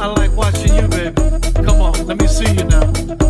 I like watching you, baby. Come on, let me see you now.